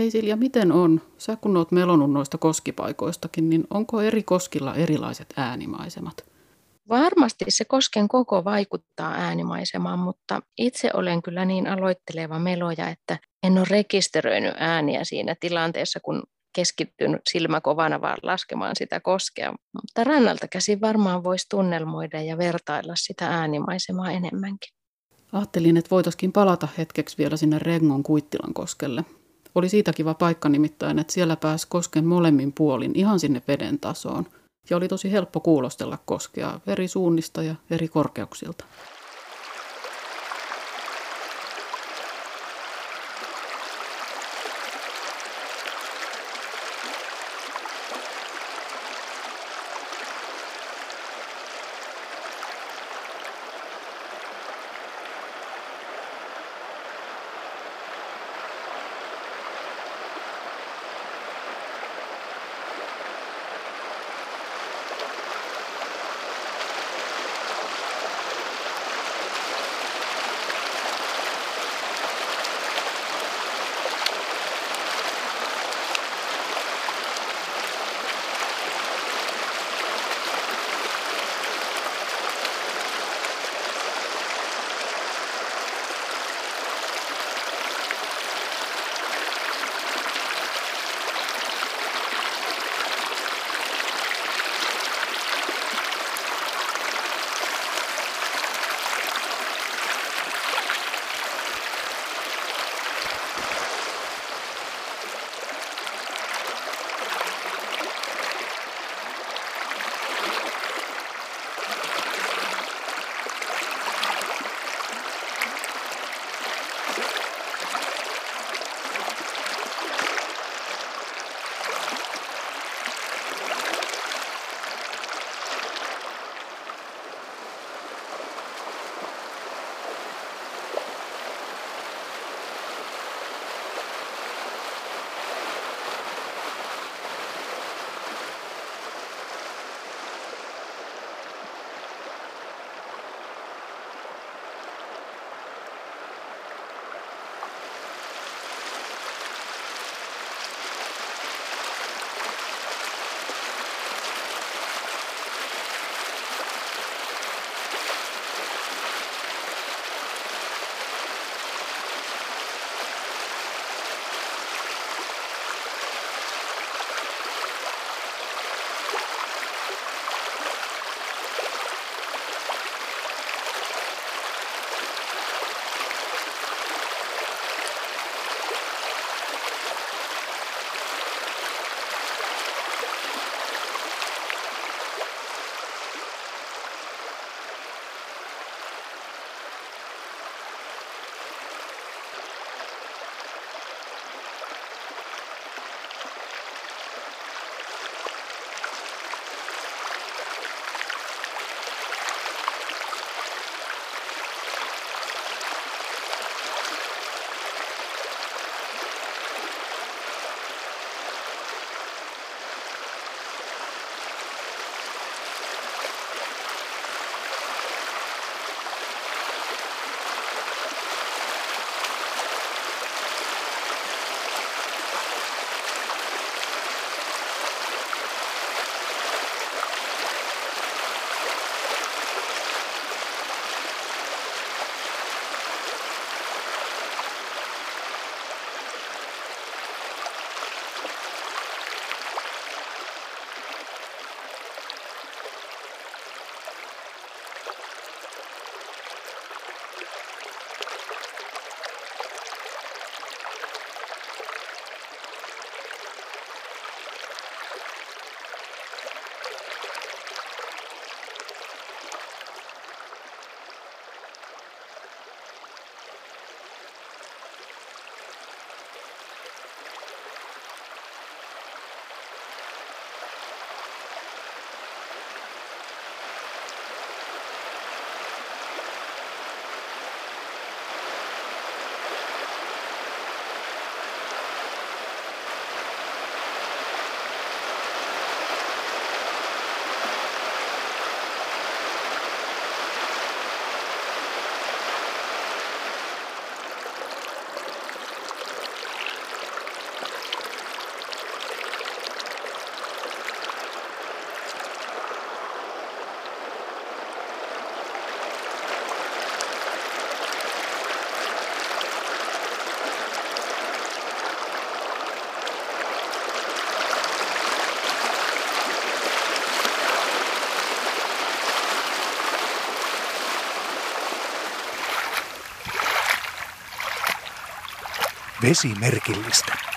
Hei Silja, miten on? Sä kun oot melonut noista koskipaikoistakin, niin onko eri koskilla erilaiset äänimaisemat? Varmasti se kosken koko vaikuttaa äänimaisemaan, mutta itse olen kyllä niin aloitteleva meloja, että en ole rekisteröinyt ääniä siinä tilanteessa, kun keskittynyt silmä kovana vaan laskemaan sitä koskea. Mutta rannalta käsin varmaan voisi tunnelmoida ja vertailla sitä äänimaisemaa enemmänkin. Ajattelin, että voitaisiin palata hetkeksi vielä sinne Rengon Kuittilan koskelle. Oli siitä kiva paikka nimittäin, että siellä pääsi kosken molemmin puolin ihan sinne veden tasoon. Ja oli tosi helppo kuulostella koskea eri suunnista ja eri korkeuksilta. Vesimerkillistä.